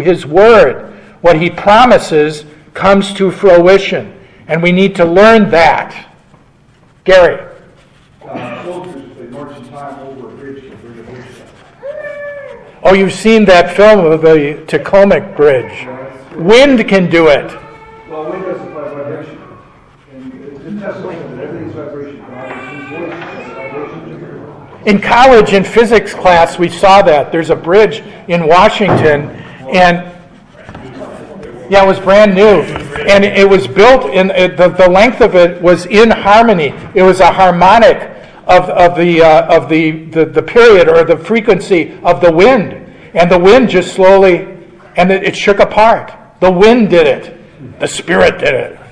his word. What he promises comes to fruition. And we need to learn that. Gary. Uh, soldiers, they march in time over a bridge to bring a Oh, you've seen that film of the Tacoma Bridge. Wind can do it. Well, wind does apply vibration. And it's a testament that everything's vibration. God, His voice is vibration. In college, in physics class, we saw that. There's a bridge in Washington, and yeah, it was brand new, and it was built in it, the, the length of it was in harmony. It was a harmonic of, of the uh, of the, the the period or the frequency of the wind, and the wind just slowly, and it, it shook apart. The wind did it. The spirit did it. Uh,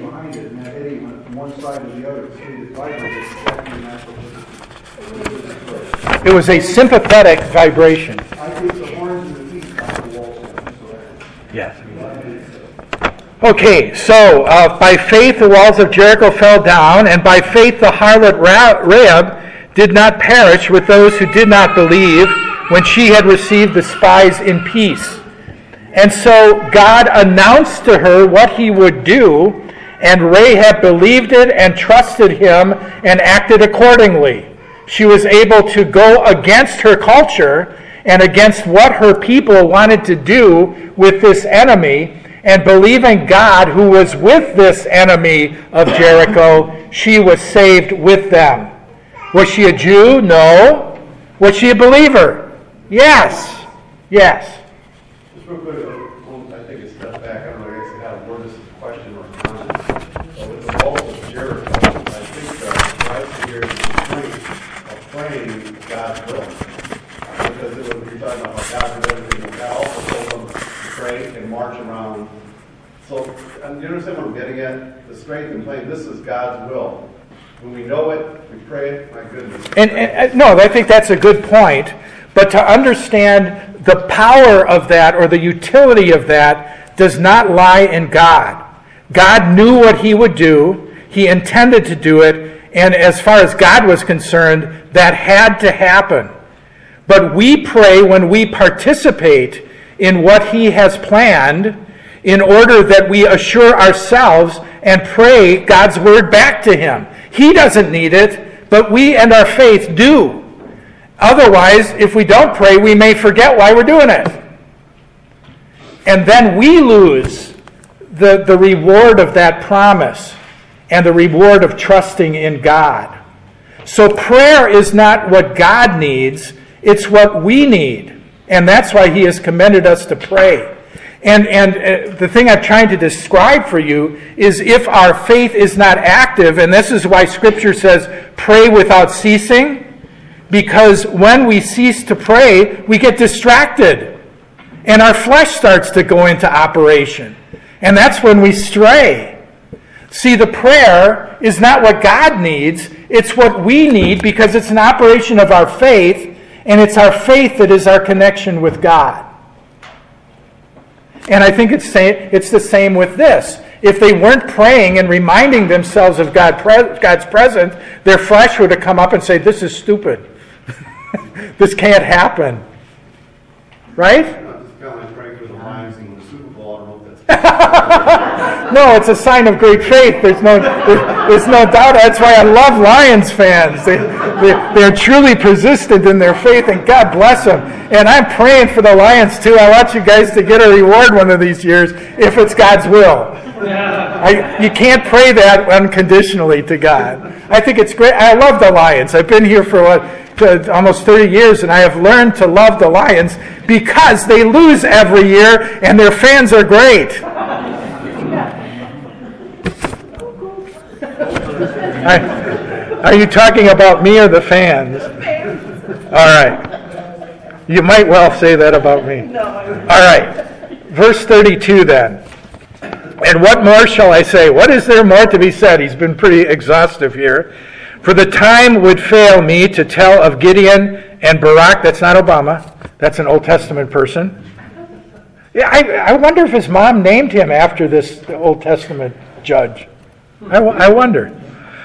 behind it, and that went from one side to the other. It was a sympathetic vibration. Yes. Okay, so uh, by faith the walls of Jericho fell down, and by faith the harlot Rahab did not perish with those who did not believe when she had received the spies in peace. And so God announced to her what he would do, and Rahab believed it and trusted him and acted accordingly. She was able to go against her culture and against what her people wanted to do with this enemy. And believing God, who was with this enemy of Jericho, she was saved with them. Was she a Jew? No. Was she a believer? Yes. Yes. Just real quick, I back, I don't know, I think praying God's will. Because it was, you're talking about how God did everything, God also told them to pray and march around. So, and you understand what I'm getting at? The strength in playing, this is God's will. When we know it, we pray it, my goodness. And, and, no, I think that's a good point. But to understand the power of that or the utility of that does not lie in God. God knew what he would do, he intended to do it, and as far as God was concerned, that had to happen. But we pray when we participate in what he has planned in order that we assure ourselves and pray God's word back to him. He doesn't need it, but we and our faith do. Otherwise, if we don't pray, we may forget why we're doing it. And then we lose the, the reward of that promise and the reward of trusting in God. So prayer is not what God needs, it's what we need. And that's why He has commended us to pray. And, and uh, the thing I'm trying to describe for you is if our faith is not active, and this is why Scripture says, pray without ceasing, because when we cease to pray, we get distracted. And our flesh starts to go into operation. And that's when we stray. See, the prayer is not what God needs, it's what we need because it's an operation of our faith, and it's our faith that is our connection with God. And I think it's, it's the same with this. If they weren't praying and reminding themselves of God, God's presence, their flesh would have come up and say, This is stupid. this can't happen. Right? It's kind of like praying for the Lions in the Super Bowl, I don't know if that's. no, it's a sign of great faith. There's no, there's no doubt. That's why I love Lions fans. They, they, they're truly persistent in their faith, and God bless them. And I'm praying for the Lions too. I want you guys to get a reward one of these years if it's God's will. I, you can't pray that unconditionally to God. I think it's great. I love the Lions. I've been here for what, uh, almost 30 years, and I have learned to love the Lions because they lose every year and their fans are great. I, are you talking about me or the fans? All right. You might well say that about me. All right. Verse 32 then. And what more shall I say? What is there more to be said? He's been pretty exhaustive here. For the time would fail me to tell of Gideon and Barak. That's not Obama, that's an Old Testament person. Yeah, I, I wonder if his mom named him after this Old Testament judge. I, I wonder.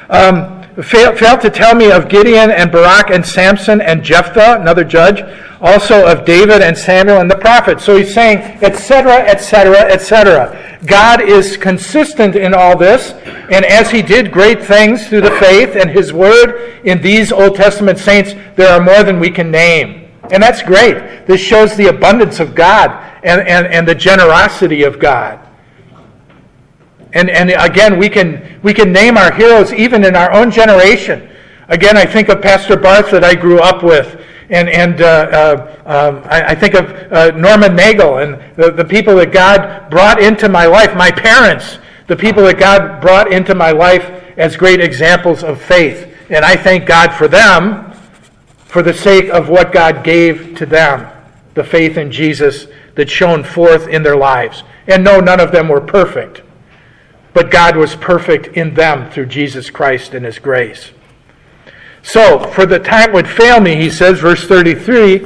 Um, fail, fail to tell me of Gideon and Barak and Samson and Jephthah, another judge, also of David and Samuel and the prophets. So he's saying, etc., etc., etc. God is consistent in all this, and as he did great things through the faith and his word in these Old Testament saints, there are more than we can name. And that's great. This shows the abundance of God and, and, and the generosity of God. And, and again, we can, we can name our heroes even in our own generation. Again, I think of Pastor Barth that I grew up with. And, and uh, uh, um, I, I, think of uh, Norman Nagel and the, the people that God brought into my life, my parents, the people that God brought into my life as great examples of faith. And I thank God for them for the sake of what God gave to them, the faith in Jesus that shone forth in their lives. And no, none of them were perfect. But God was perfect in them through Jesus Christ and His grace. So, for the time would fail me, he says, verse 33,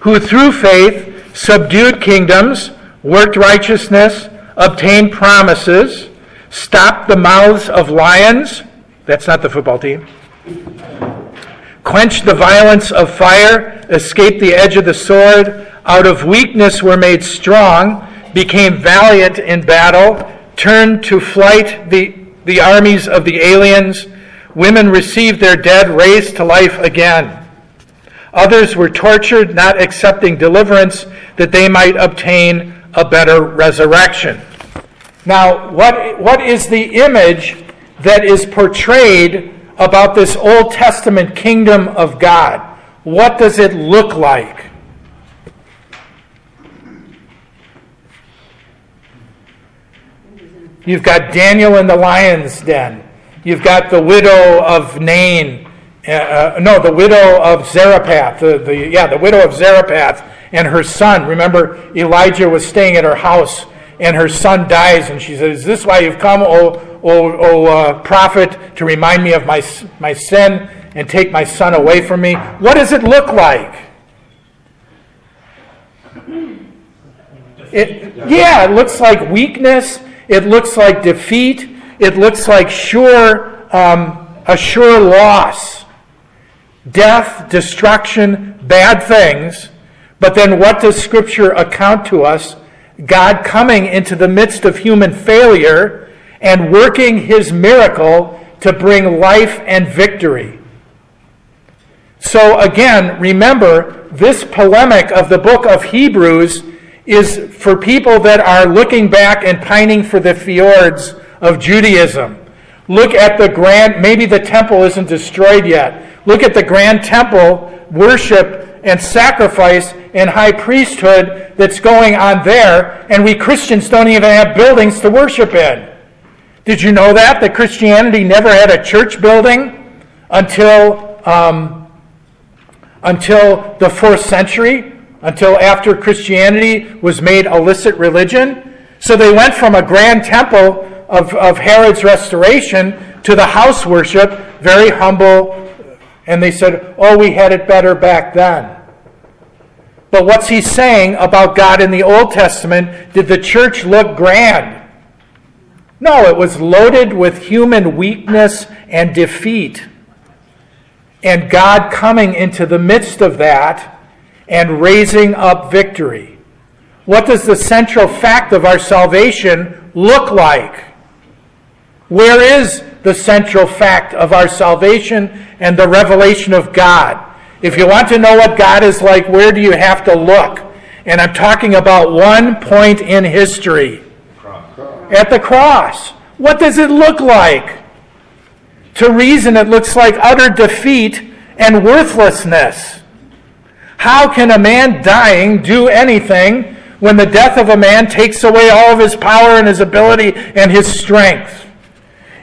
who through faith subdued kingdoms, worked righteousness, obtained promises, stopped the mouths of lions. That's not the football team. Quenched the violence of fire, escaped the edge of the sword, out of weakness were made strong, became valiant in battle turned to flight the, the armies of the aliens. Women received their dead raised to life again. Others were tortured, not accepting deliverance, that they might obtain a better resurrection. Now, what, what is the image that is portrayed about this Old Testament kingdom of God? What does it look like? You've got Daniel in the lion's den. You've got the widow of Nain. Uh, uh, no, the widow of Zarephath. The, the, yeah, the widow of Zarephath and her son. Remember, Elijah was staying at her house and her son dies, and she says, Is this why you've come, O, o, o uh, prophet, to remind me of my, my sin and take my son away from me? What does it look like? It, yeah, it looks like weakness it looks like defeat. It looks like sure, um, a sure loss. Death, destruction, bad things. But then what does Scripture account to us? God coming into the midst of human failure and working his miracle to bring life and victory. So, again, remember this polemic of the book of Hebrews is for people that are looking back and pining for the fjords of Judaism. Look at the grand, maybe the temple isn't destroyed yet. Look at the grand temple worship and sacrifice and high priesthood that's going on there, and we Christians don't even have buildings to worship in. Did you know that? That Christianity never had a church building until, um, until the fourth century? Until after Christianity was made illicit religion. So they went from a grand temple of, of Herod's restoration to the house worship, very humble. And they said, oh, we had it better back then. But what's he saying about God in the Old Testament? Did the church look grand? No, it was loaded with human weakness and defeat. And God coming into the midst of that and raising up victory. What does the central fact of our salvation look like? Where is the central fact of our salvation and the revelation of God? If you want to know what God is like, where do you have to look? And I'm talking about one point in history at the cross. What does it look like? To reason, it looks like utter defeat and worthlessness. How can a man dying do anything when the death of a man takes away all of his power and his ability and his strength?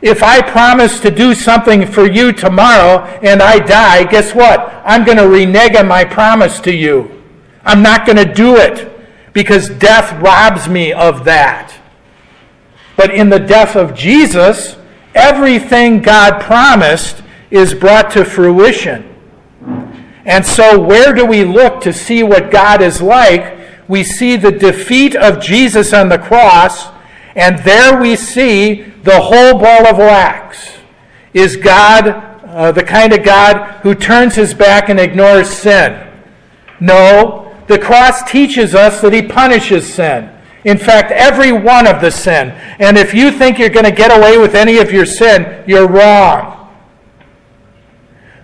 If I promise to do something for you tomorrow and I die, guess what? I'm going to renege on my promise to you. I'm not going to do it because death robs me of that. But in the death of Jesus, everything God promised is brought to fruition. And so, where do we look to see what God is like? We see the defeat of Jesus on the cross, and there we see the whole ball of wax. Is God uh, the kind of God who turns his back and ignores sin. No, the cross teaches us that he punishes sin. In fact, every one of the sin. And if you think you're going to get away with any of your sin, you're wrong.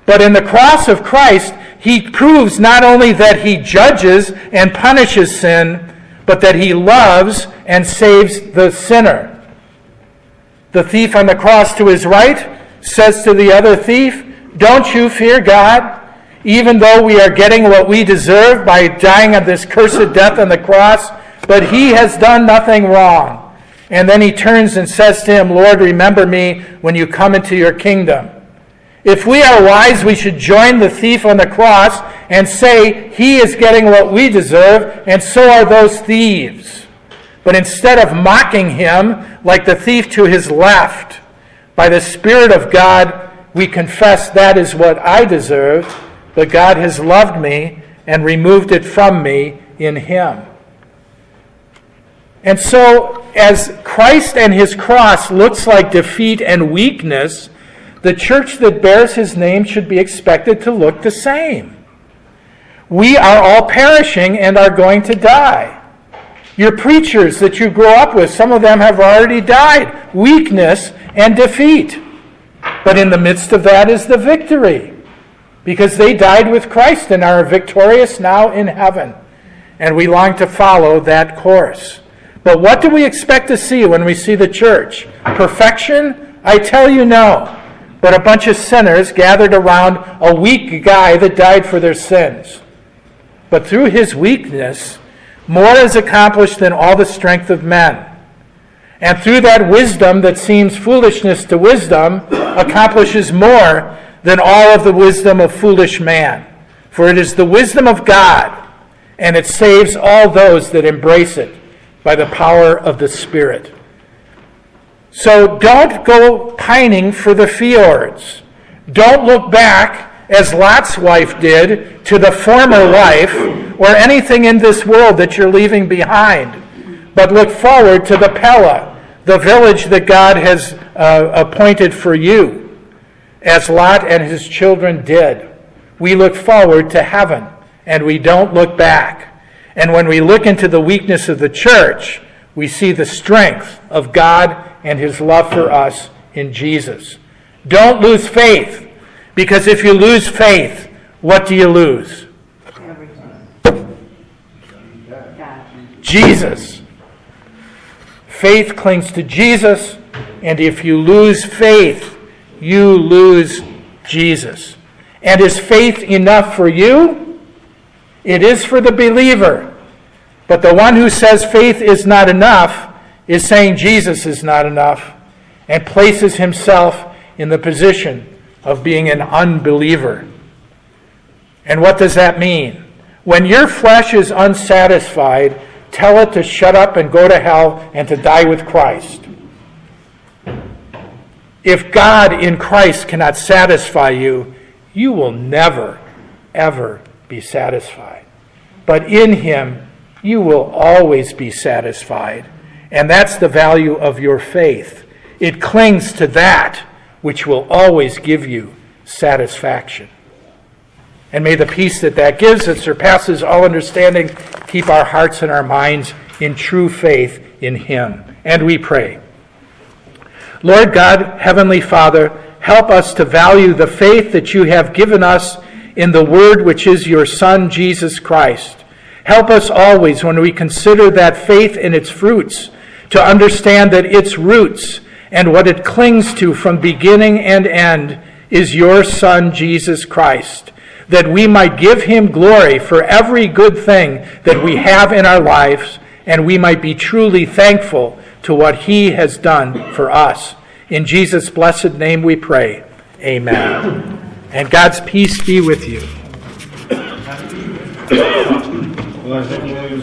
But in the cross of Christ, he proves not only that he judges and punishes sin, but that he loves and saves the sinner. The thief on the cross to his right says to the other thief, Don't you fear God, even though we are getting what we deserve by dying of this cursed death on the cross? But he has done nothing wrong. And then he turns and says to him, Lord, remember me when you come into your kingdom. If we are wise, we should join the thief on the cross and say, He is getting what we deserve, and so are those thieves. But instead of mocking him like the thief to his left, by the Spirit of God, we confess that is what I deserve, but God has loved me and removed it from me in Him. And so, as Christ and His cross looks like defeat and weakness, the church that bears His name should be expected to look the same. We are all perishing and are going to die. Your preachers that you grow up with, some of them have already died. Weakness and defeat. But in the midst of that is the victory. Because they died with Christ and are victorious now in heaven. And we long to follow that course. But what do we expect to see when we see the church? Perfection? I tell you no. But a bunch of sinners gathered around a weak guy that died for their sins. But through his weakness, more is accomplished than all the strength of men. And through that wisdom that seems foolishness to wisdom, accomplishes more than all of the wisdom of foolish man. For it is the wisdom of God, and it saves all those that embrace it by the power of the Spirit. So don't go pining for the fjords. Don't look back, as Lot's wife did, to the former life or anything in this world that you're leaving behind, but look forward to the Pella, the village that God has uh, appointed for you, as Lot and his children did. We look forward to heaven, and we don't look back. And when we look into the weakness of the church, we see the strength of God and his love for us in Jesus. Don't lose faith, because if you lose faith, what do you lose? Jesus. Faith clings to Jesus, and if you lose faith, you lose Jesus. And is faith enough for you? It is for the believer. But the one who says faith is not enough is saying Jesus is not enough and places himself in the position of being an unbeliever. And what does that mean? When your flesh is unsatisfied, tell it to shut up and go to hell and to die with Christ. If God in Christ cannot satisfy you, you will never, ever be satisfied. But in Him, you will always be satisfied. And that's the value of your faith. It clings to that which will always give you satisfaction. And may the peace that that gives, that surpasses all understanding, keep our hearts and our minds in true faith in Him. And we pray. Lord God, Heavenly Father, help us to value the faith that you have given us in the Word which is your Son, Jesus Christ. Help us always, when we consider that faith and its fruits, to understand that its roots and what it clings to from beginning and end is your Son, Jesus Christ that we might give him glory for every good thing that we have in our lives, and we might be truly thankful to what he has done for us. In Jesus' blessed name we pray. Amen. And God's peace be with you. Уважаемые